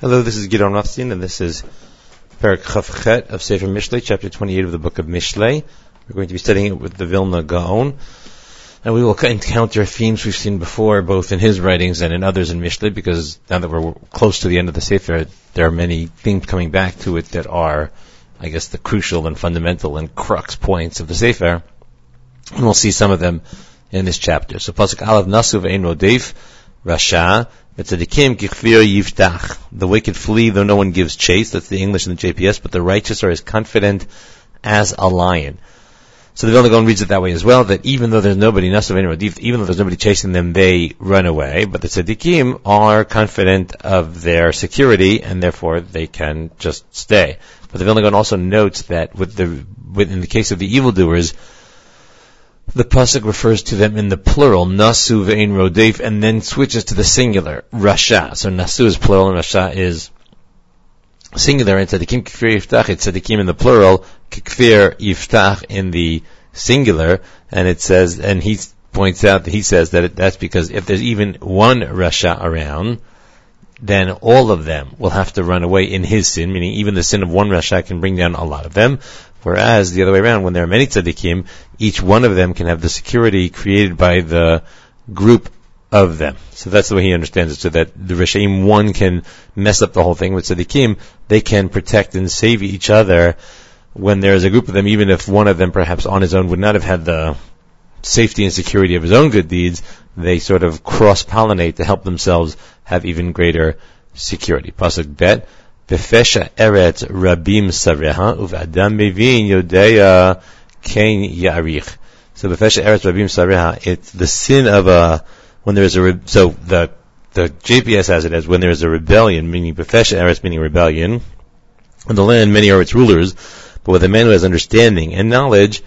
Hello, this is Gidon Rothstein, and this is Perak Chavchet of Sefer Mishlei, chapter 28 of the book of Mishlei. We're going to be studying it with the Vilna Gaon, and we will encounter themes we've seen before, both in his writings and in others in Mishlei, because now that we're close to the end of the Sefer, there are many themes coming back to it that are, I guess, the crucial and fundamental and crux points of the Sefer, and we'll see some of them in this chapter. So, Pasuk Aleph Nasu Ve'en Rodef, Rasha, yiftach. The wicked flee though no one gives chase. That's the English in the JPS. But the righteous are as confident as a lion. So the Vilna Gaon reads it that way as well, that even though there's nobody, even though there's nobody chasing them, they run away. But the tzaddikim are confident of their security, and therefore they can just stay. But the Vilna Gaon also notes that with the, in the case of the evildoers, the pasuk refers to them in the plural, nasu ve'in rodef, and then switches to the singular, rasha. So nasu is plural and rasha is singular, and tzadikim kfir yiftach, it's tzadikim in the plural, kfir yiftach in the singular, and it says, and he points out that he says that it, that's because if there's even one rasha around, then all of them will have to run away in his sin, meaning even the sin of one rasha can bring down a lot of them. Whereas the other way around, when there are many tzaddikim, each one of them can have the security created by the group of them. So that's the way he understands it. So that the Rishaim one can mess up the whole thing with tzaddikim, they can protect and save each other when there is a group of them, even if one of them perhaps on his own would not have had the safety and security of his own good deeds, they sort of cross-pollinate to help themselves have even greater security. Pasuk bet. Befesha eret rabim sareha uv'adam mevin yodea kain yarich. So befesha eret rabim sareha, it's the sin of a, when there is a, re- so the, the JPS has it as when there is a rebellion, meaning befesha eret meaning rebellion, in the land many are its rulers, but with a man who has understanding and knowledge,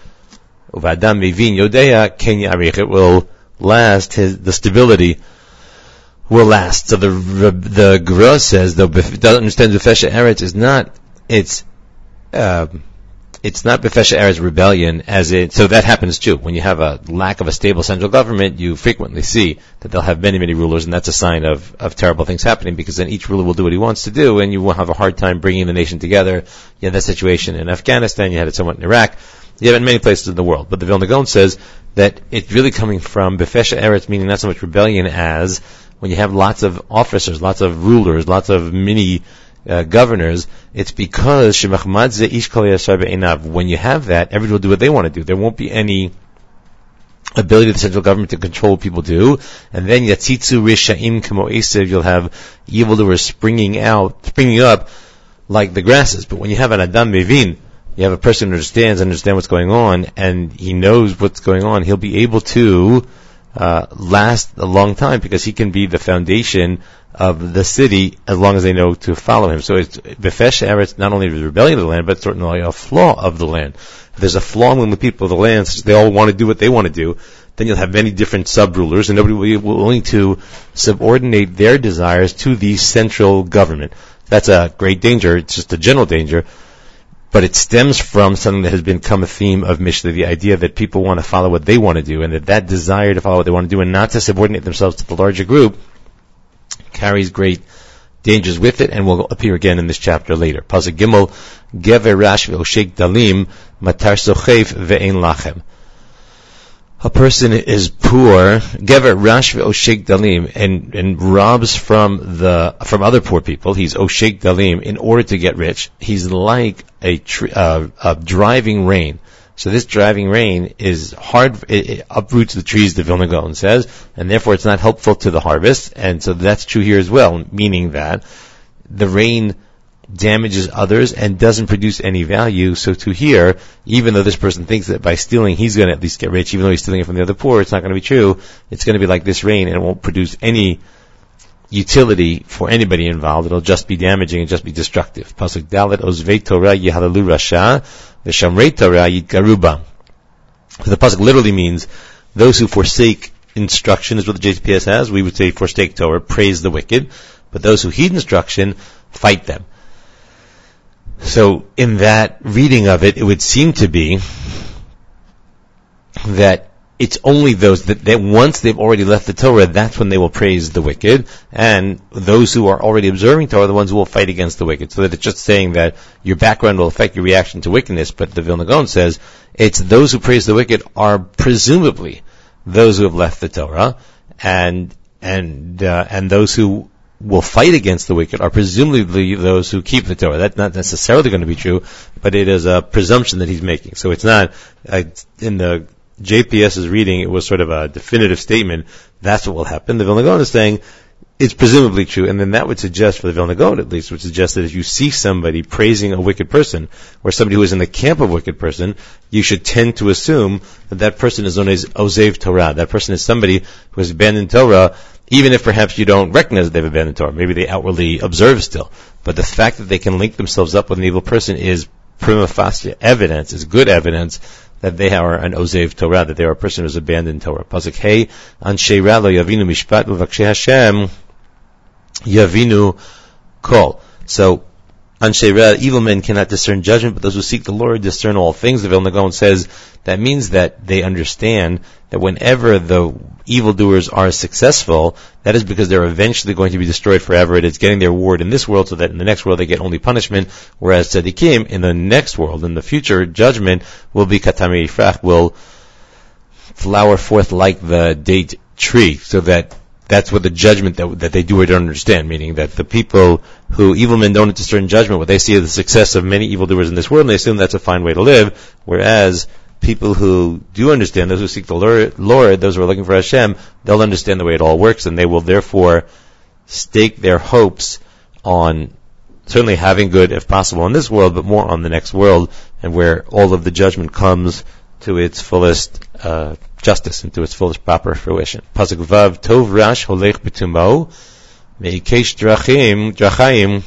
uv'adam mevin yodea kain yarich, it will last his, the stability will last. So the the Gra says it doesn't understand Befesha Eretz is not it's uh, it's not Befesha Eretz rebellion as it so that happens too. When you have a lack of a stable central government, you frequently see that they'll have many many rulers, and that's a sign of of terrible things happening because then each ruler will do what he wants to do, and you will have a hard time bringing the nation together. You had that situation in Afghanistan, you had it somewhat in Iraq. You have it in many places in the world. But the Vilna Gaon says that it's really coming from Befesha Eretz, meaning not so much rebellion as when you have lots of officers, lots of rulers, lots of mini uh, governors, it's because when you have that, everyone will do what they want to do. There won't be any ability of the central government to control what people do, and then yatzitzu rishaim kamo you'll have evildoers springing out, springing up like the grasses. But when you have an adam mevin, you have a person who understands, understands what's going on, and he knows what's going on, he'll be able to uh, last a long time because he can be the foundation of the city as long as they know to follow him. So it's Befesh Eretz, not only the rebellion of the land, but certainly a flaw of the land. If there's a flaw in the people of the land, since they all want to do what they want to do, then you'll have many different sub-rulers and nobody will be willing to subordinate their desires to the central government. That's a great danger. It's just a general danger but it stems from something that has become a theme of Mishlei, the idea that people want to follow what they want to do, and that that desire to follow what they want to do and not to subordinate themselves to the larger group carries great dangers with it, and will appear again in this chapter later. Pasuk Gimel, Ve'oshek Dalim, Matar Sochef Ve'en Lachem a person is poor, gever rash oshek dalim, and and robs from the from other poor people. He's oshek dalim in order to get rich. He's like a, uh, a driving rain. So this driving rain is hard, it, it uproots the trees, the Vilna Gaon says, and therefore it's not helpful to the harvest. And so that's true here as well, meaning that the rain damages others and doesn't produce any value. So to here, even though this person thinks that by stealing he's going to at least get rich, even though he's stealing it from the other poor, it's not going to be true. It's going to be like this rain and it won't produce any utility for anybody involved. It'll just be damaging and just be destructive. Pasuk Ozvei Torah Yehalalu Rasha V'Shamrei Torah Yitgaruba. The pasuk literally means those who forsake instruction is what the JPS has. We would say forsake Torah, praise the wicked. But those who heed instruction, fight them. So in that reading of it, it would seem to be that it's only those that, that once they've already left the Torah, that's when they will praise the wicked, and those who are already observing Torah are the ones who will fight against the wicked. So that it's just saying that your background will affect your reaction to wickedness, but the Vilna Gaon says it's those who praise the wicked are presumably those who have left the Torah, and and uh, and those who will fight against the wicked are presumably those who keep the Torah. That's not necessarily going to be true, but it is a presumption that he's making. So it's not uh, in the JPS's reading. It was sort of a definitive statement. That's what will happen. The Vilna Gaon is saying it's presumably true, and then that would suggest, for the Vilna Gaon at least, would suggest that if you see somebody praising a wicked person, or somebody who is in the camp of a wicked person, you should tend to assume that that person is known as Ozev Torah. That person is somebody who has abandoned Torah even if perhaps you don't recognize that they've abandoned Torah. Maybe they outwardly observe still. But the fact that they can link themselves up with an evil person is prima facie evidence, is good evidence that they are an Ozev Torah, that they are a person who's abandoned Torah. Pasuk Hey, Anshe Ralo Yavinu Mishpat L'Vakshe Hashem Yavinu Kol. So, Anshe evil men cannot discern judgment, but those who seek the Lord discern all things. The Vilna Gaon says that means that they understand that whenever the evildoers are successful, that is because they're eventually going to be destroyed forever. It is getting their reward in this world so that in the next world they get only punishment, whereas tzaddikim in the next world, in the future judgment, will be katami yifrach, will flower forth like the date tree, so that that's what the judgment that, that they do or don't understand, meaning that the people who evil men don't discern judgment, what they see is the success of many evildoers in this world, and they assume that's a fine way to live, whereas people who do understand, those who seek the Lord, those who are looking for Hashem, they'll understand the way it all works, and they will therefore stake their hopes on certainly having good, if possible, in this world, but more on the next world, and where all of the judgment comes to its fullest uh, justice and to its fullest proper fruition. Pasuk Vav Tov Rash Holech Betumo Meikesh Drachim Drachaim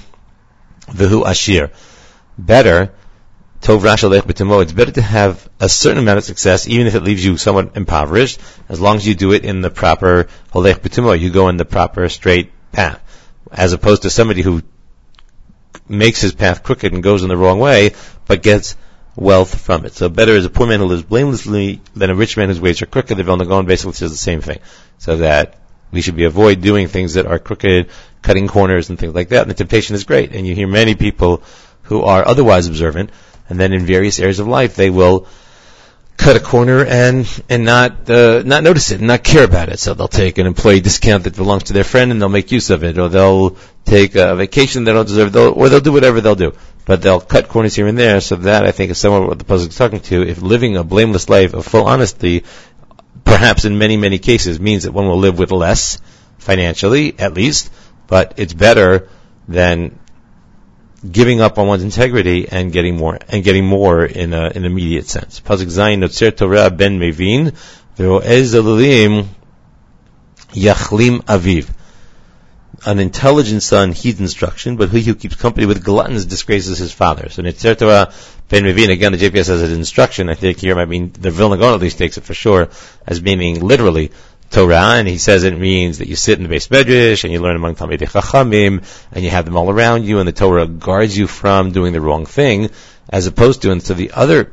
V'hu Ashir. Better Tov Rash Holech Betumo. It's better to have a certain amount of success, even if it leaves you somewhat impoverished, as long as you do it in the proper Holech Betumo. You go in the proper straight path, as opposed to somebody who makes his path crooked and goes in the wrong way, but gets wealth from it. So better is a poor man who lives blamelessly than a rich man whose ways are crooked. The Vilna Gaon basically says the same thing. So that we should be avoid doing things that are crooked, cutting corners and things like that. And the temptation is great. And you hear many people who are otherwise observant, and then in various areas of life they will cut a corner and and not uh, not notice it and not care about it. So they'll take an employee discount that belongs to their friend and they'll make use of it, or they'll take a vacation they don't deserve, they'll, or they'll do whatever they'll do but they'll cut corners here and there. So that I think is somewhat what the pasuk is talking to. If living a blameless life of full honesty, perhaps in many many cases means that one will live with less financially, at least, but it's better than giving up on one's integrity and getting more and getting more in a, an immediate sense. Pasuk Zayin Notzer Torah ben Mevin ve'oez yachlim aviv an intelligent son heeds instruction, but he who keeps company with gluttons disgraces his father. So Nitzer Torah Ben Mevin, again, the JPS says it's instruction. I think here might mean, the Vilna Gaon at least takes it for sure as meaning literally Torah, and he says it means that you sit in the beis medrash and you learn among Talmidei Chachamim, and you have them all around you, and the Torah guards you from doing the wrong thing, as opposed to, and so the other,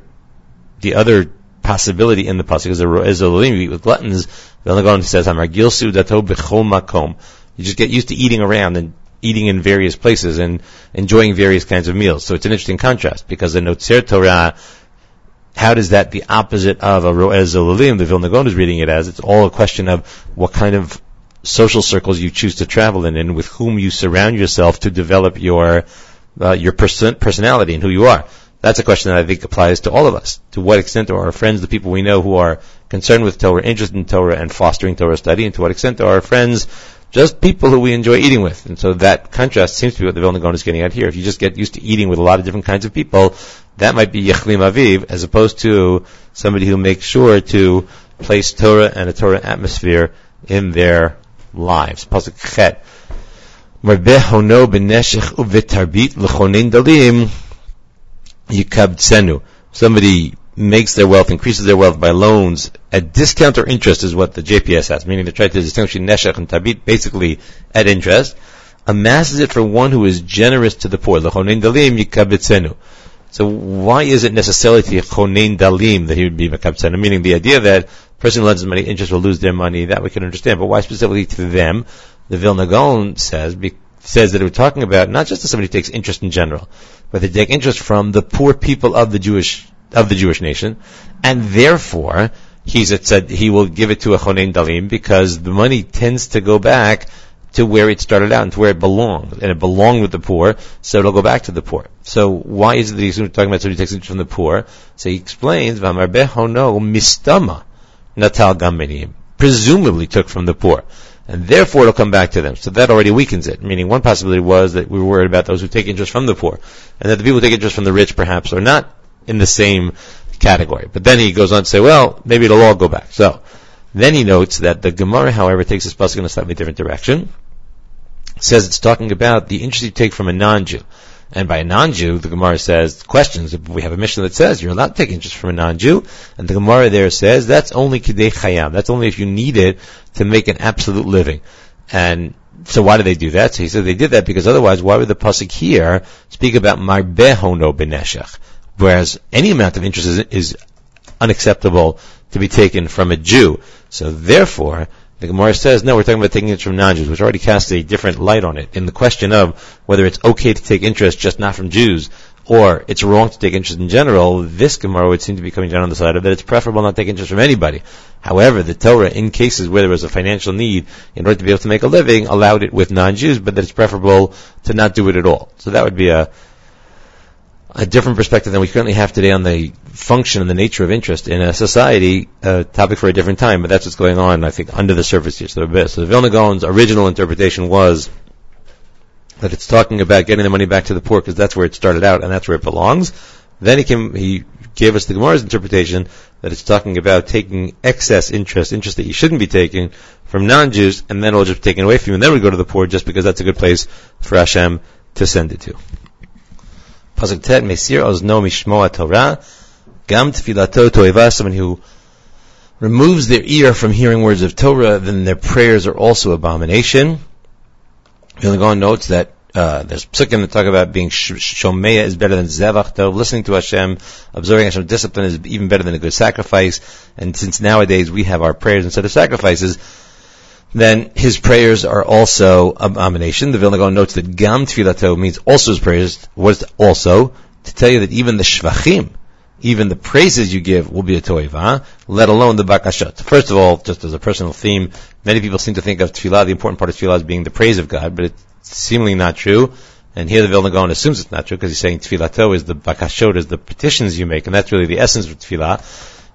the other possibility in the pasuk is a, is a with gluttons. Vilna Gaon says, "Hamargil sudato b'chol makom." You just get used to eating around and eating in various places and enjoying various kinds of meals. So it's an interesting contrast because the Notzer Torah, how does that the opposite of a Ro'ez Zolalim, the Vilna Gaon is reading it as? It's all a question of what kind of social circles you choose to travel in and with whom you surround yourself to develop your uh, your person- personality and who you are. That's a question that I think applies to all of us. To what extent are our friends, the people we know who are concerned with Torah, interested in Torah, and fostering Torah study, and to what extent are our friends just people who we enjoy eating with. And so that contrast seems to be what the Vilna Gaon is getting at here. If you just get used to eating with a lot of different kinds of people, that might be Yechlim Aviv, as opposed to somebody who makes sure to place Torah and a Torah atmosphere in their lives. Somebody makes their wealth, increases their wealth by loans at discount or interest is what the JPS has, meaning they try to distinguish neshech and tabit basically at interest, amasses it for one who is generous to the poor. So why is it necessarily to dalim that he would be mekabitzenu? Meaning the idea that person who lends money interest will lose their money. That we can understand. But why specifically to them? The Vilna Gaon says, says that we're talking about not just to somebody who takes interest in general, but they take interest from the poor people of the Jewish, of the Jewish nation, and therefore, he's said he will give it to a chonen dalim because the money tends to go back to where it started out and to where it belonged. And it belonged with the poor, so it'll go back to the poor. So why is it that he's talking about somebody takes interest from the poor? So he explains, mistama natal gaminim. Presumably took from the poor. And therefore it'll come back to them. So that already weakens it. Meaning one possibility was that we were worried about those who take interest from the poor. And that the people who take interest from the rich perhaps are not in the same category. But then he goes on to say, well, maybe it'll all go back. So, then he notes that the Gemara, however, takes this pasuk in a slightly different direction says it's talking about the interest you take from a non-Jew. And by a non-Jew, the Gemara says, questions, we have a Mishnah that says you're allowed to take interest from a non-Jew, and the Gemara there says that's only kidei chayam, that's only if you need it to make an absolute living. And so why do they do that? So he said they did that because otherwise, why would the pasuk here speak about marbehono beneshech? Whereas any amount of interest is, is unacceptable to be taken from a Jew. So therefore, the Gemara says, no, we're talking about taking interest from non-Jews, which already casts a different light on it. In the question of whether it's okay to take interest just not from Jews, or it's wrong to take interest in general, this Gemara would seem to be coming down on the side of that it's preferable not to take interest from anybody. However, the Torah, in cases where there was a financial need in order to be able to make a living, allowed it with non-Jews, but that it's preferable to not do it at all. So that would be a, a different perspective than we currently have today on the function and the nature of interest in a society, a topic for a different time, but that's what's going on, I think, under the surface here. So the, so the Vilna Gaon's original interpretation was that it's talking about getting the money back to the poor because that's where it started out and that's where it belongs. Then he came, he gave us the Gemara's interpretation that it's talking about taking excess interest, interest that you shouldn't be taking from non-Jews, and then it'll just be taken away from you, and then we go to the poor just because that's a good place for Hashem to send it to. Pasuk Tet, Mesir Ozno Mishmoa Torah, Gam Tfilato Toeva, someone who removes their ear from hearing words of Torah, then their prayers are also abomination. Vilna notes that uh, there's psukim that talk about being shomeya is better than zevach tov. Listening to Hashem, observing Hashem's discipline is even better than a good sacrifice. And since nowadays we have our prayers instead of sacrifices, then his prayers are also abomination. The Vilna Gaon notes that gam tfilato means also his prayers. What is also? To tell you that even the shvachim, even the praises you give will be a toiva, let alone the bakashot. First of all, just as a personal theme, many people seem to think of tefillah, the important part of tefillah as being the praise of God, but it's seemingly not true. And here the Vilna Gaon assumes it's not true because he's saying tefillah is the bakashot, is the petitions you make, and that's really the essence of tefillah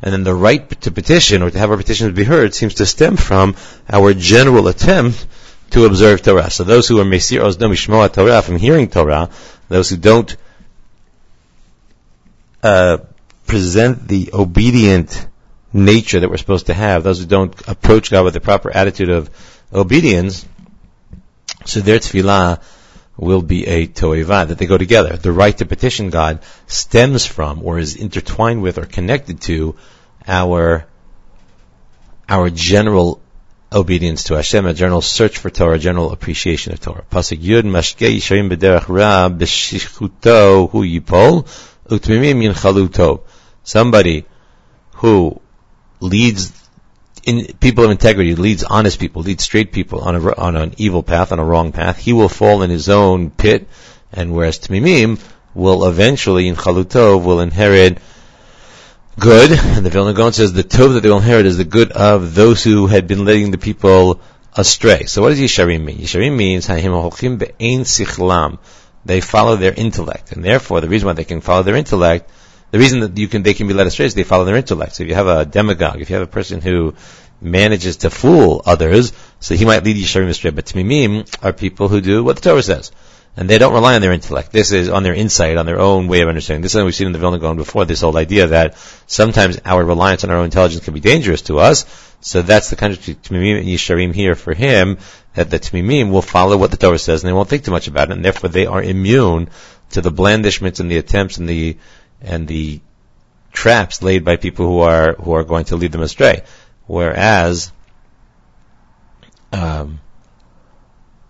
and then the right to petition or to have our petitions be heard seems to stem from our general attempt to observe Torah. So those who are Mesir Ozdom Mishmoa Torah from hearing Torah, those who don't uh, present the obedient nature that we're supposed to have, those who don't approach God with the proper attitude of obedience, so their tefillah will be a toeva, that they go together. The right to petition God stems from or is intertwined with or connected to our, our general obedience to Hashem, a general search for Torah, general appreciation of Torah. Pasuk Yud Mashke Yisharim B'derech Ra B'shichuto Hu Yipol Utmimim. Somebody who leads in people of integrity, leads honest people, leads straight people on a, on an evil path, on a wrong path, he will fall in his own pit, and whereas Tmimim will eventually, in Chalutov, will inherit good, and the Vilna Gaon says the Tov that they will inherit is the good of those who had been leading the people astray. So what does Yisharim mean? Yisharim means, they follow their intellect, and therefore the reason why they can follow their intellect the reason that you can they can be led astray is they follow their intellect. So if you have a demagogue, if you have a person who manages to fool others, so he might lead Yisharim astray. But Tmimim are people who do what the Torah says. And they don't rely on their intellect. This is on their insight, on their own way of understanding. This is something we've seen in the Vilna Gaon before, this whole idea that sometimes our reliance on our own intelligence can be dangerous to us. So that's the kind of Tmimim and Yisharim here for him, that the Tmimim will follow what the Torah says and they won't think too much about it, and therefore they are immune to the blandishments and the attempts and the and the traps laid by people who are who are going to lead them astray. Whereas, um,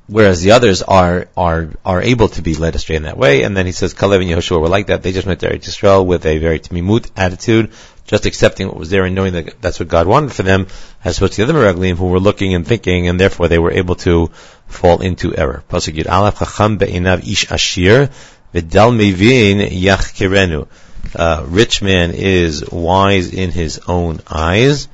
whereas the others are are are able to be led astray in that way. And then he says, Kalev and Yehoshua were like that. They just went to Eretz Yisrael with a very timimut attitude, just accepting what was there and knowing that that's what God wanted for them, as opposed to the other Meraglim who were looking and thinking, and therefore they were able to fall into error. Pasuk Yud Aleph Chacham Be'inav Ish Ashir V'dal Mevin Yachkirenu. Uh, rich man is wise in his own eyes,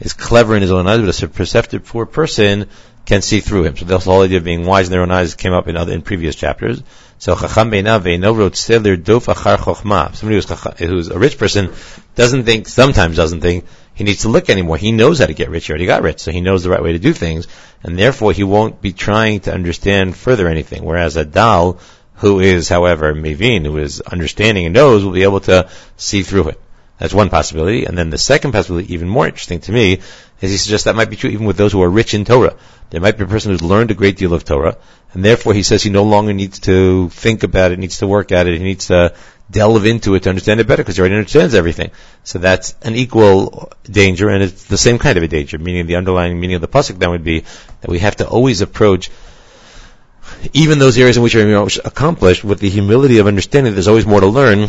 is clever in his own eyes, but a perceptive poor person can see through him. So the whole idea of being wise in their own eyes came up in other in previous chapters. So Chacham Beinav wrote Seler Dof Achar Chochma. Somebody who's, who's a rich person doesn't think, sometimes doesn't think, he needs to look anymore. He knows how to get rich. He already got rich, so he knows the right way to do things, and therefore he won't be trying to understand further anything. Whereas a dal, who is, however, mevin, who is understanding and knows, will be able to see through it. That's one possibility. And then the second possibility, even more interesting to me, is he suggests that might be true even with those who are rich in Torah. There might be a person who's learned a great deal of Torah, and therefore he says he no longer needs to think about it, needs to work at it, he needs to delve into it to understand it better because he already understands everything. So that's an equal danger, and it's the same kind of a danger, meaning the underlying meaning of the pasuk then would be that we have to always approach even those areas in which you're accomplished with the humility of understanding there's always more to learn,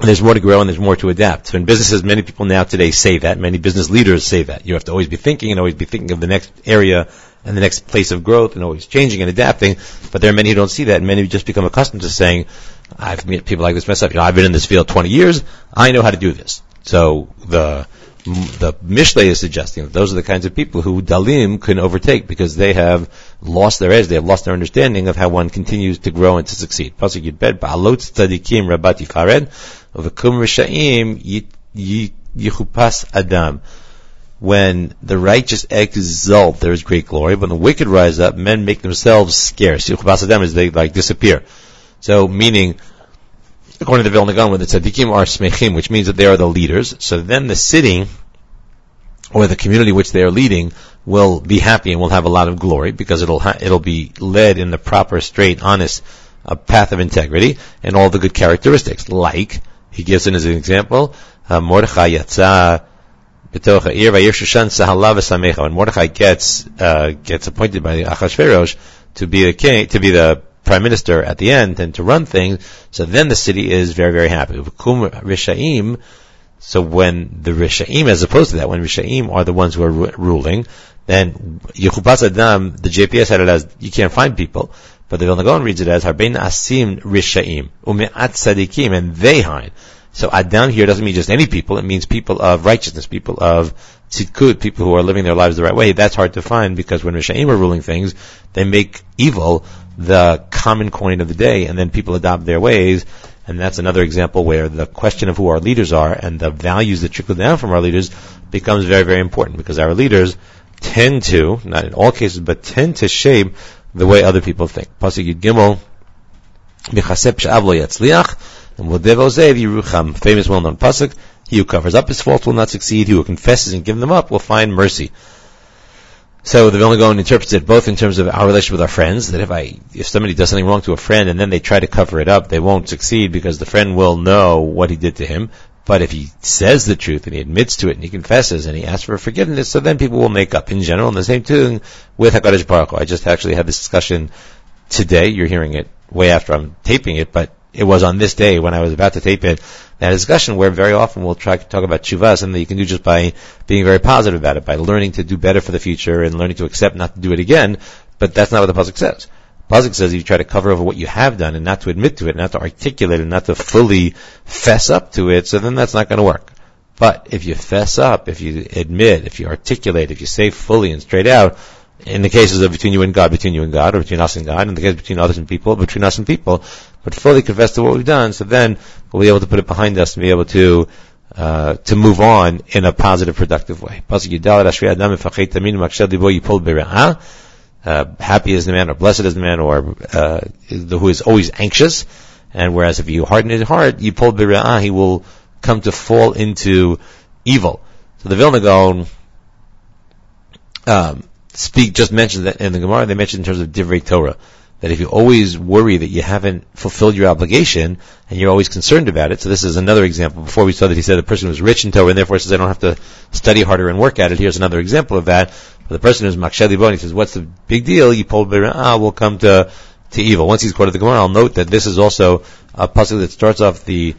and there's more to grow and there's more to adapt. So in businesses, many people now today say that. Many business leaders say that. You have to always be thinking and always be thinking of the next area and the next place of growth and always changing and adapting. But there are many who don't see that and many who just become accustomed to saying, I've met people like this myself. You know, I've been in this field 20 years. I know how to do this. So the the Mishle is suggesting that those are the kinds of people who Dalim can overtake because they have lost their edge, they have lost their understanding of how one continues to grow and to succeed. Pasuk Yudbet, Ba'alot Tzadikim Adam. When the righteous exult, there is great glory. When the wicked rise up, men make themselves scarce. Yichupas Adam is they like disappear. So meaning, according to the Vilna Gaon, when the tzaddikim are smechim, which means that they are the leaders, so then the city, or the community which they are leading, will be happy and will have a lot of glory, because it'll, ha- it'll be led in the proper, straight, honest uh, path of integrity, and all the good characteristics, like, he gives it as an example, uh, Mordechai Yatza, when Mordechai gets uh, gets appointed by Achashverosh to be the king, to be the prime minister at the end and to run things, so then the city is very, very happy. So when the Rishaim, as opposed to that, when Rishaim are the ones who are ruling, then Yechupas Adam, the JPS had it as, you can't find people, but the Vilna Gaon reads it as, Harbein Asim Rishaim, Ume'at Sadikim, and they hide. So Adam here doesn't mean just any people, it means people of righteousness, people of tzidkut, people who are living their lives the right way. That's hard to find because when Rishaim are ruling things, they make evil the common coin of the day, and then people adopt their ways. And that's another example where the question of who our leaders are and the values that trickle down from our leaders becomes very, very important because our leaders tend to, not in all cases, but tend to shape the way other people think. Pasuk Yud Gimel, and famous well-known pasuk, he who covers up his faults will not succeed, he who confesses and gives them up will find mercy. So the Vilna Gaon interprets it both in terms of our relationship with our friends, that if I, if somebody does something wrong to a friend and then they try to cover it up, they won't succeed because the friend will know what he did to him. But if he says the truth and he admits to it and he confesses and he asks for forgiveness, so then people will make up in general. And the same thing with HaKadosh Baruch Hu. I just actually had this discussion today. You're hearing it way after I'm taping it, but it was on this day when I was about to tape it, that discussion where very often we'll try to talk about tshuva, something that you can do just by being very positive about it, by learning to do better for the future and learning to accept not to do it again. But that's not what the pasuk says. Pasuk says if you try to cover over what you have done and not to admit to it, not to articulate it, not to fully fess up to it, so then that's not going to work. But if you fess up, if you admit, if you articulate, if you say fully and straight out, in the cases of between you and God, between you and God, or between us and God, in the case between others and people, between us and people, but fully confess to what we've done, so then we'll be able to put it behind us and be able to uh, to move on in a positive, productive way. Uh, happy is the man, or blessed is the man, or uh, who is always anxious. And whereas if you harden his heart, you pull bira'ah, he will come to fall into evil. So the Vilna Gaon um, speak just mentioned that in the Gemara. They mentioned in terms of divrei Torah that if you always worry that you haven't fulfilled your obligation and you're always concerned about it, so this is another example. Before we saw that he said the person was rich in Torah and therefore says I don't have to study harder and work at it. Here's another example of that. The person who's maksheli bon, he says, what's the big deal? You pulled ah, will come to, to evil. Once he's quoted the Gemara, I'll note that this is also a pasuk that starts off the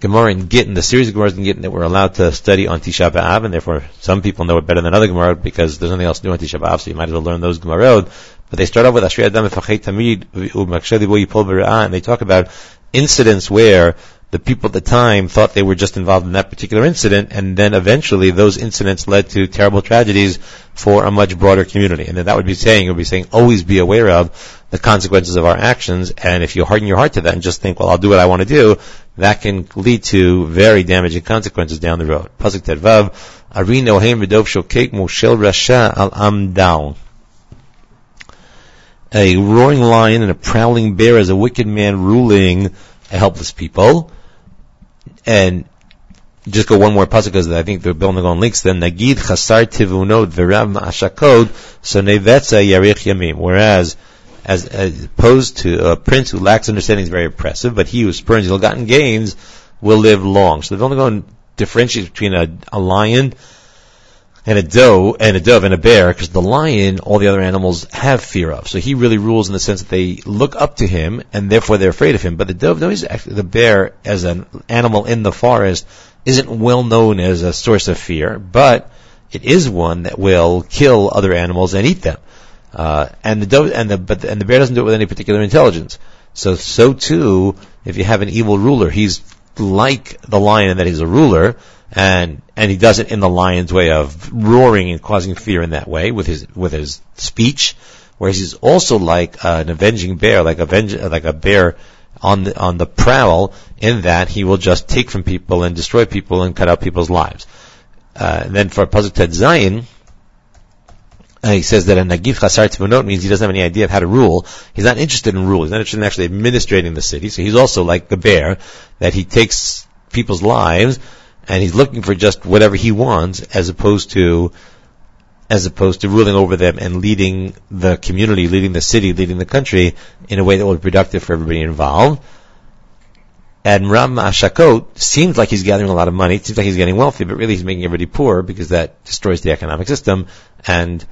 Gemara in Gittin, the series of Gemaras in Gittin that we're allowed to study on Tisha B'Av, and therefore some people know it better than other Gemara because there's nothing else to do on Tisha B'Av, so you might as well learn those Gemara. But they start off with Ashrei Adam Tamid, and they talk about incidents where the people at the time thought they were just involved in that particular incident, and then eventually those incidents led to terrible tragedies for a much broader community. And then that would be saying, it would be saying, always be aware of the consequences of our actions, and if you harden your heart to that and just think, well, I'll do what I want to do, that can lead to very damaging consequences down the road. Pasuk Tedvav, Ari Nohem V'dov Shokek Moshel Rasha Al Am Down. A roaring lion and a prowling bear is a wicked man ruling a helpless people. And just go one more pasuk because I think they're building on links them. Nagid chasar tivunot v'rav ma'ashakod so nevetza yarich yamim. Whereas as, as opposed to a prince who lacks understanding is very oppressive, but he who spurns ill-gotten gains will live long. So they've only gone differentiate between a, a lion and a doe and a dove and a bear because the lion all the other animals have fear of. So he really rules in the sense that they look up to him and therefore they're afraid of him. But the dove, no, he's actually the bear as an animal in the forest isn't well known as a source of fear, but it is one that will kill other animals and eat them. Uh, and the dove, and the but and the bear doesn't do it with any particular intelligence. So so too, if you have an evil ruler, he's like the lion in that he's a ruler, and and he does it in the lion's way of roaring and causing fear in that way with his with his speech. Whereas he's also like uh, an avenging bear, like a like a bear on the on the prowl, in that he will just take from people and destroy people and cut out people's lives. Uh, and then for Pasuk Ted Zion, uh, he says that a Nagid Chasar Tivonot means he doesn't have any idea of how to rule. He's not interested in rule. He's not interested in actually administrating the city. So he's also like the bear, that he takes people's lives and he's looking for just whatever he wants as opposed to as opposed to ruling over them and leading the community, leading the city, leading the country in a way that will be productive for everybody involved. And Ram Ashakot seems like he's gathering a lot of money. It seems like he's getting wealthy, but really he's making everybody poor because that destroys the economic system and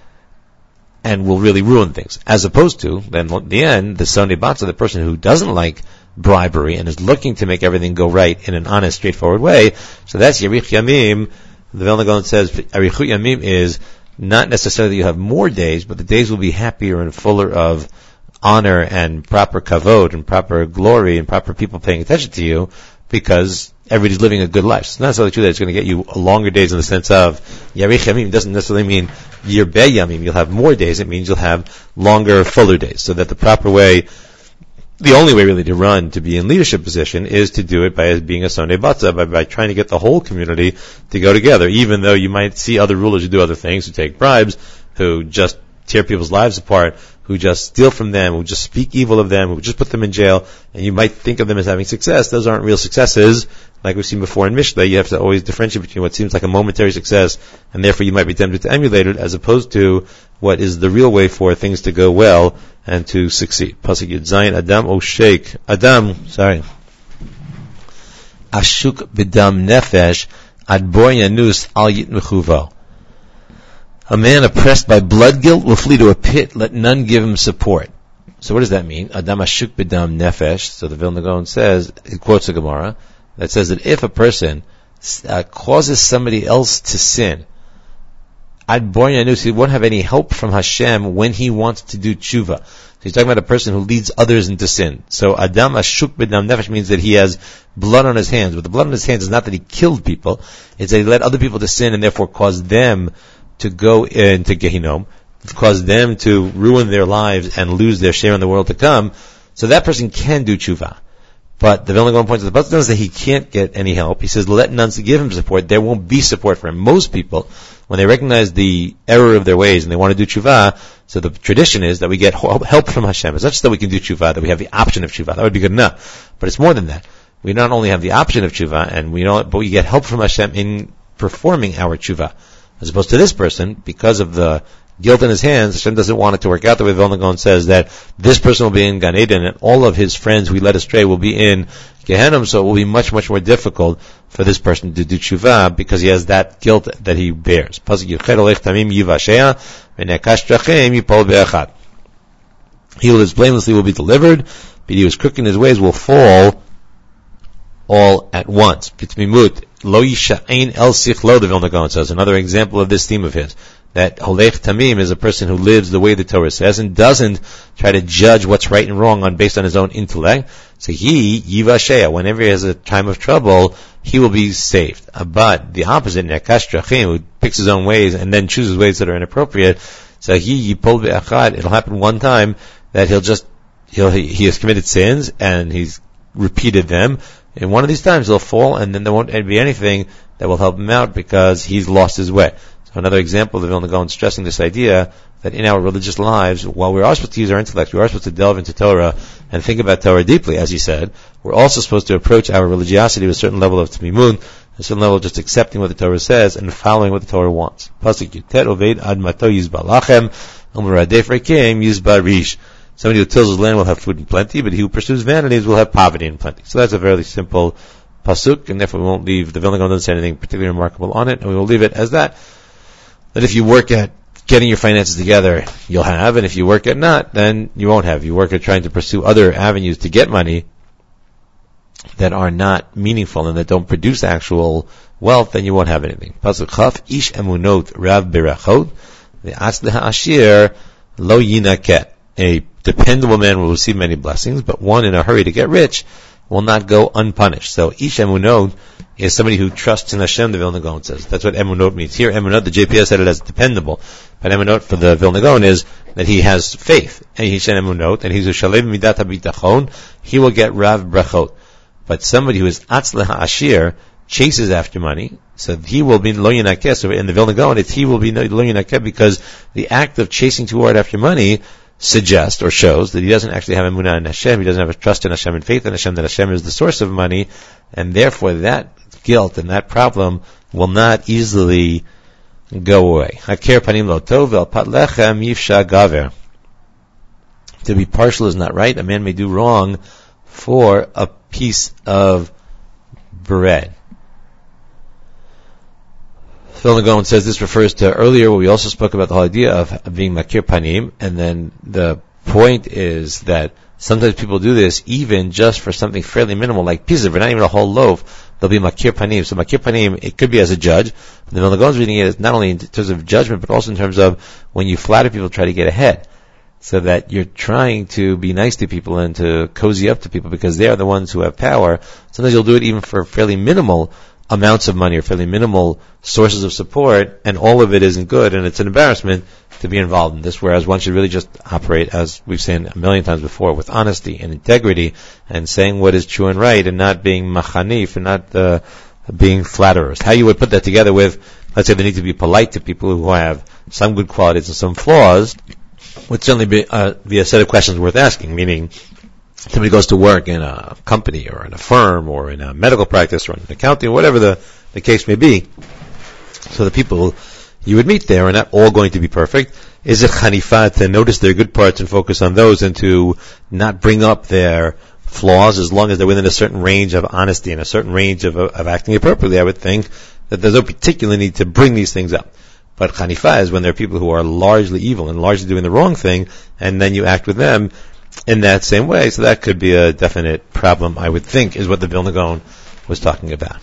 and will really ruin things. As opposed to, then at the end, the Sony Batsa, the person who doesn't like bribery and is looking to make everything go right in an honest, straightforward way. So that's Yerich Yamim. The Vilna Gaon says Yerich Yamim is not necessarily that you have more days, but the days will be happier and fuller of honor and proper kavod and proper glory and proper people paying attention to you because everybody's living a good life. So It's not necessarily true that it's going to get you longer days in the sense of Yarich Yamim doesn't necessarily mean Yirbe Yamim. You'll have more days. It means you'll have longer, fuller days. So that the proper way, the only way really to run to be in leadership position is to do it by being a Sunday Batza, by, by trying to get the whole community to go together. Even though you might see other rulers who do other things, who take bribes, who just tear people's lives apart, who just steal from them, who just speak evil of them, who just put them in jail, and you might think of them as having success. Those aren't real successes. Like we've seen before in Mishnah, you have to always differentiate between what seems like a momentary success, and therefore you might be tempted to emulate it, as opposed to what is the real way for things to go well and to succeed. Pasuk Yud Zayin Adam O Sheikh Adam, sorry. Ashuk b'dam nefesh ad bor yanus al yit. A man oppressed by blood guilt will flee to a pit. Let none give him support. So what does that mean? Adam ashuk b'dam nefesh. So the Vilna Gaon says, he quotes the Gemara, that says that if a person uh, causes somebody else to sin, Ad Boryanus, he won't have any help from Hashem when he wants to do tshuva. So he's talking about a person who leads others into sin. So Adam Ashuk B'dam Nefesh means that he has blood on his hands. But the blood on his hands is not that he killed people, it's that he led other people to sin and therefore caused them to go into Gehinom, caused them to ruin their lives and lose their share in the world to come, so that person can do tshuva. But the Vilna Gaon points to the Pasuk that he can't get any help. He says, let none give him support. There won't be support for him. Most people, when they recognize the error of their ways and they want to do tshuva, so the tradition is that we get help from Hashem. It's not just that we can do tshuva, that we have the option of tshuva. That would be good enough. But it's more than that. We not only have the option of tshuva, and we know, but we get help from Hashem in performing our tshuva. As opposed to this person, because of the guilt in his hands, Hashem doesn't want it to work out the way Vilna Gaon says that this person will be in Gan Eden and all of his friends we led astray will be in Gehenna, so it will be much, much more difficult for this person to do tshuva because he has that guilt that he bears. He who lives blamelessly will be delivered, but he who is crooked in his ways will fall all at once. Another example of this theme of his. That holech tamim is a person who lives the way the Torah says and doesn't try to judge what's right and wrong on based on his own intellect. So he, yivashea, whenever he has a time of trouble, he will be saved. Uh, but the opposite, nekash who picks his own ways and then chooses ways that are inappropriate, so he yipol be'achad, it'll happen one time that he'll just, he'll, he, he has committed sins and he's repeated them, and one of these times he'll fall, and then there won't be anything that will help him out because he's lost his way. Another example of the Vilna Gaon stressing this idea that in our religious lives, while we are supposed to use our intellect, we are supposed to delve into Torah and think about Torah deeply, as he said, we're also supposed to approach our religiosity with a certain level of tmimun, a certain level of just accepting what the Torah says and following what the Torah wants. Pasuk Yutet Oved Ad Mato Yizbalachem Rekim. Somebody who tills his land will have food in plenty, but he who pursues vanities will have poverty in plenty. So that's a fairly simple pasuk, and therefore we won't leave, the Vilna Gaon doesn't say anything particularly remarkable on it, and we will leave it as that. That if you work at getting your finances together, you'll have, and if you work at not, then you won't have. You work at trying to pursue other avenues to get money that are not meaningful and that don't produce actual wealth, then you won't have anything. Pasuk Chaf, Ish emunot rav berachot, the ashir lo yinaket. A dependable man will receive many blessings, but one in a hurry to get rich will not go unpunished. So ish emunot is somebody who trusts in Hashem, the Vilna Gaon says. That's what emunot means. Here, emunot, the JPS said it as dependable. But emunot for the Vilna Gaon is that he has faith. And he said emunot, and he's a shalev midat habitachon, he will get rav brachot. But somebody who is atzleh ashir, chases after money, so he will be lo So in the Vilna Gaon, it's he will be lo because the act of chasing too hard after money suggests or shows that he doesn't actually have emunah in Hashem, he doesn't have a trust in Hashem and faith in Hashem, that Hashem is the source of money, and therefore that guilt and that problem will not easily go away. panim lo tov pat lechem yifsha gaver. To be partial is not right. A man may do wrong for a piece of bread. Phil Gaon says this refers to earlier where we also spoke about the whole idea of being makir panim, and then the point is that sometimes people do this even just for something fairly minimal, like pizza, but not even a whole loaf. They'll be makir panim. So makir panim, it could be as a judge. The Vilna Gaon's reading it not only in terms of judgment, but also in terms of when you flatter people, try to get ahead. So that you're trying to be nice to people and to cozy up to people because they are the ones who have power. Sometimes you'll do it even for fairly minimal amounts of money or fairly minimal sources of support, and all of it isn't good, and it's an embarrassment to be involved in this, whereas one should really just operate, as we've seen a million times before, with honesty and integrity, and saying what is true and right, and not being machanif, and not uh, being flatterers. How you would put that together with, let's say they need to be polite to people who have some good qualities and some flaws, would certainly be, uh, be a set of questions worth asking, meaning, somebody goes to work in a company or in a firm or in a medical practice or in accounting, or whatever the, the case may be. So the people you would meet there are not all going to be perfect. Is it chanifa to notice their good parts and focus on those and to not bring up their flaws as long as they're within a certain range of honesty and a certain range of, of acting appropriately? I would think that there's no particular need to bring these things up. But chanifa is when there are people who are largely evil and largely doing the wrong thing, and then you act with them in that same way. So that could be a definite problem, I would think, is what the Vilna Gaon was talking about.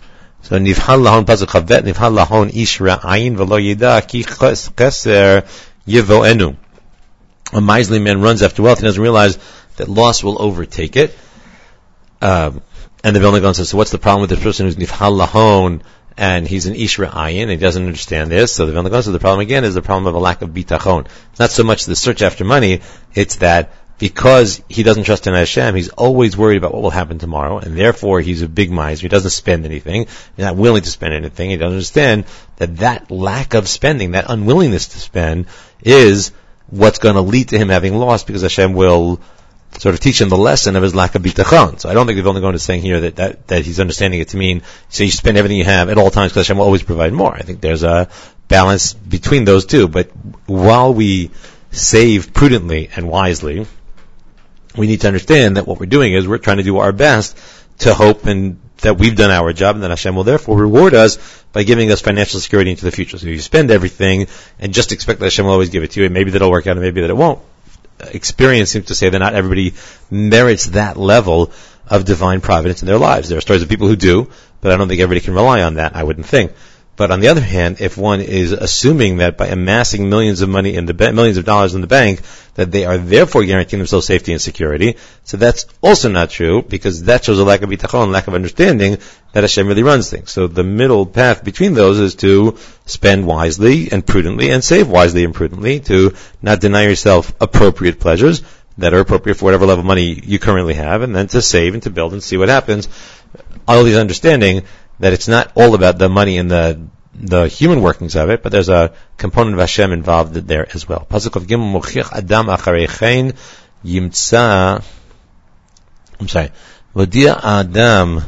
So nivhan lahon pasuk chavet nivhan lahon ish ra'ayin v'lo ki cheser yivo enu. A miserly man runs after wealth and doesn't realize that loss will overtake it. Um, and the Vilna Gaon says, so what's the problem with this person who's nivhal lahon and he's an ish ra'ayin and he doesn't understand this? So the Vilna Gaon says the problem again is the problem of a lack of bitachon. It's not so much the search after money, it's that because he doesn't trust in Hashem, he's always worried about what will happen tomorrow, and therefore he's a big miser. He doesn't spend anything. He's not willing to spend anything. He doesn't understand that that lack of spending, that unwillingness to spend, is what's going to lead to him having lost because Hashem will sort of teach him the lesson of his lack of bitachon. So I don't think the only Gaon to saying here that, that, that he's understanding it to mean, so you spend everything you have at all times because Hashem will always provide more. I think there's a balance between those two. But while we save prudently and wisely, we need to understand that what we're doing is we're trying to do our best to hope and that we've done our job and that Hashem will therefore reward us by giving us financial security into the future. So you spend everything and just expect that Hashem will always give it to you, and maybe that'll work out and maybe that it won't, experience seems to say that not everybody merits that level of divine providence in their lives. There are stories of people who do, but I don't think everybody can rely on that. I wouldn't think. But on the other hand, if one is assuming that by amassing millions of money in the ba- millions of dollars in the bank, that they are therefore guaranteeing themselves safety and security, so that's also not true because that shows a lack of bitachon, lack of understanding that Hashem really runs things. So the middle path between those is to spend wisely and prudently and save wisely and prudently to not deny yourself appropriate pleasures that are appropriate for whatever level of money you currently have, and then to save and to build and see what happens. All these understanding that it's not all about the money and the the human workings of it, but there's a component of Hashem involved there as well. Pasuk of Gimel Adam Acharechein Yimtza I'm sorry. Vodia Adam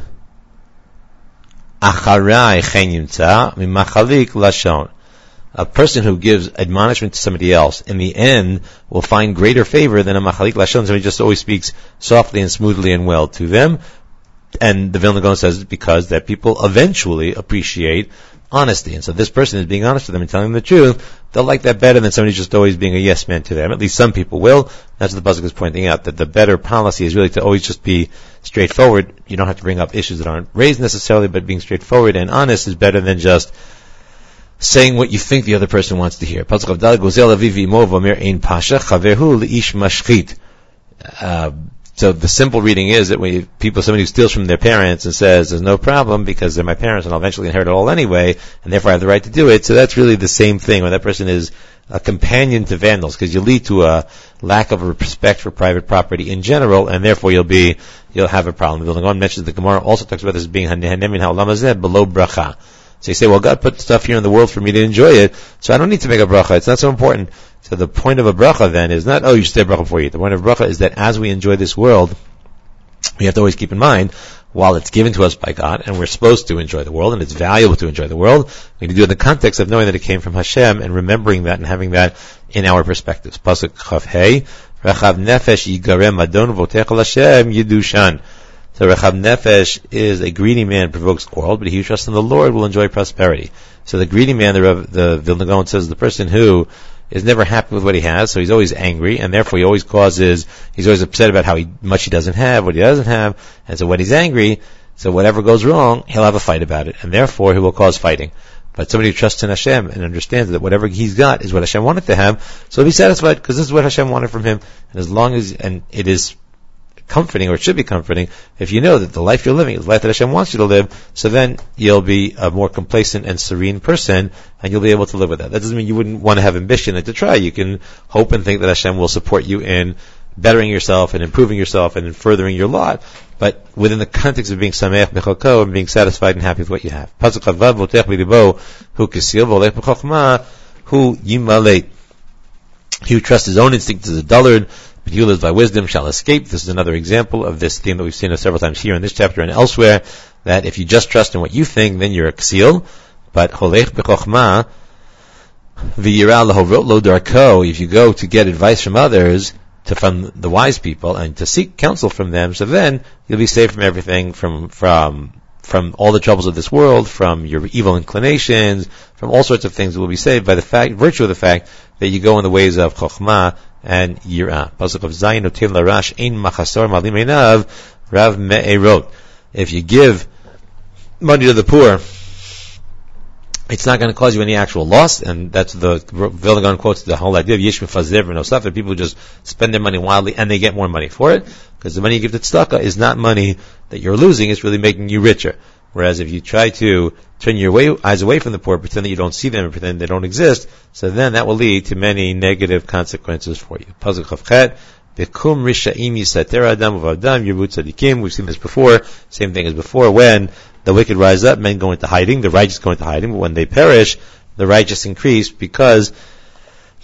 Acharai Chen Yimtza Mimachalik Lashon. A person who gives admonishment to somebody else, in the end, will find greater favor than a machalik lashon, somebody just always speaks softly and smoothly and well to them, and the Vilna Gaon says it's because that people eventually appreciate honesty. And so this person is being honest with them and telling them the truth. They'll like that better than somebody just always being a yes man to them. At least some people will. That's what the Pasuk is pointing out, that the better policy is really to always just be straightforward. You don't have to bring up issues that aren't raised necessarily, but being straightforward and honest is better than just saying what you think the other person wants to hear. Uh, so the simple reading is that when people, somebody who steals from their parents and says, there's no problem because they're my parents and I'll eventually inherit it all anyway, and therefore I have the right to do it. So that's really the same thing when that person is a companion to vandals because you lead to a lack of respect for private property in general and therefore you'll be, you'll have a problem. The Vilna mentions the Gemara also talks about this being hanemin ha'olam below bracha. So you say, well, God put stuff here in the world for me to enjoy it, so I don't need to make a bracha. It's not so important. So the point of a bracha then is not, oh, you should say bracha before you eat. The point of a bracha is that as we enjoy this world, we have to always keep in mind, while it's given to us by God, and we're supposed to enjoy the world, and it's valuable to enjoy the world, we need to do it in the context of knowing that it came from Hashem, and remembering that and having that in our perspectives. Pasuk Chav Hey, Rechav Nefesh Yigarem Adon Hashem Yidushan. So Rechav Nefesh is a greedy man provokes quarrel, but he who trusts in the Lord will enjoy prosperity. So the greedy man, the, the Vilna Gaon says, the person who is never happy with what he has, so he's always angry, and therefore he always causes, he's always upset about how he, much he doesn't have, what he doesn't have, and so when he's angry, so whatever goes wrong, he'll have a fight about it, and therefore he will cause fighting. But somebody who trusts in Hashem and understands that whatever he's got is what Hashem wanted to have, so he'll be satisfied because this is what Hashem wanted from him. And as long as, and it is comforting, or it should be comforting, if you know that the life you're living is the life that Hashem wants you to live, so then you'll be a more complacent and serene person, and you'll be able to live with that. That doesn't mean you wouldn't want to have ambition and to try. You can hope and think that Hashem will support you in bettering yourself and improving yourself and in furthering your lot, but within the context of being sameach mechoko and being satisfied and happy with what you have. who. He who trusts his own instinct is a dullard, he who lives by wisdom shall escape. This is another example of this theme that we've seen several times here in this chapter and elsewhere, that if you just trust in what you think, then you're a ksil. But holech bechokhma, v'yira lo darko, if you go to get advice from others, to from the wise people, and to seek counsel from them, so then you'll be saved from everything, from, from, from all the troubles of this world, from your evil inclinations, from all sorts of things that will be saved by the fact, virtue of the fact that you go in the ways of chokhmah and yira. Uh, Pasuk of Zayin Otim Larash Ein Machasor Malim Einav Rav Me'erot. If you give money to the poor, it's not going to cause you any actual loss, and that's the Vilna Gaon quotes the whole idea of Yishma Fazer and stuff that people just spend their money wildly and they get more money for it, because the money you give to tzedakah is not money that you're losing, it's really making you richer. Whereas if you try to turn your way, eyes away from the poor, pretend that you don't see them, and pretend they don't exist, so then that will lead to many negative consequences for you. We've seen this before. Same thing as before. When the wicked rise up, men go into hiding, the righteous go into hiding. But when they perish, the righteous increase because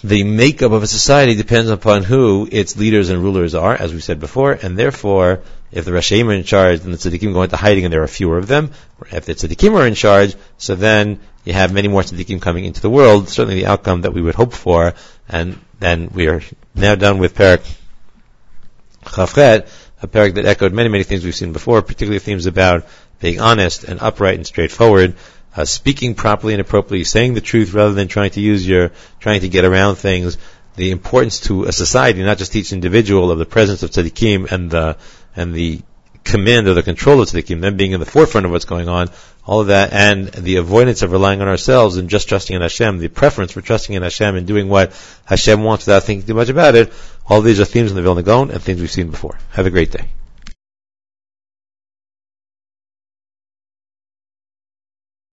the makeup of a society depends upon who its leaders and rulers are, as we said before, and therefore if the Rashaim are in charge, then the Tzaddikim go into hiding and there are fewer of them. If the Tzaddikim are in charge, so then you have many more Tzaddikim coming into the world, certainly the outcome that we would hope for, and then we are now done with Perek Chavchet, a perek that echoed many, many things we've seen before, particularly themes about being honest and upright and straightforward, uh, speaking properly and appropriately, saying the truth rather than trying to use your, trying to get around things, the importance to a society, not just each individual, of the presence of tzaddikim and the and the command or the control of tzaddikim, them being in the forefront of what's going on, all of that, and the avoidance of relying on ourselves and just trusting in Hashem, the preference for trusting in Hashem and doing what Hashem wants without thinking too much about it, all these are themes in the Vilna Gaon and things we've seen before. Have a great day.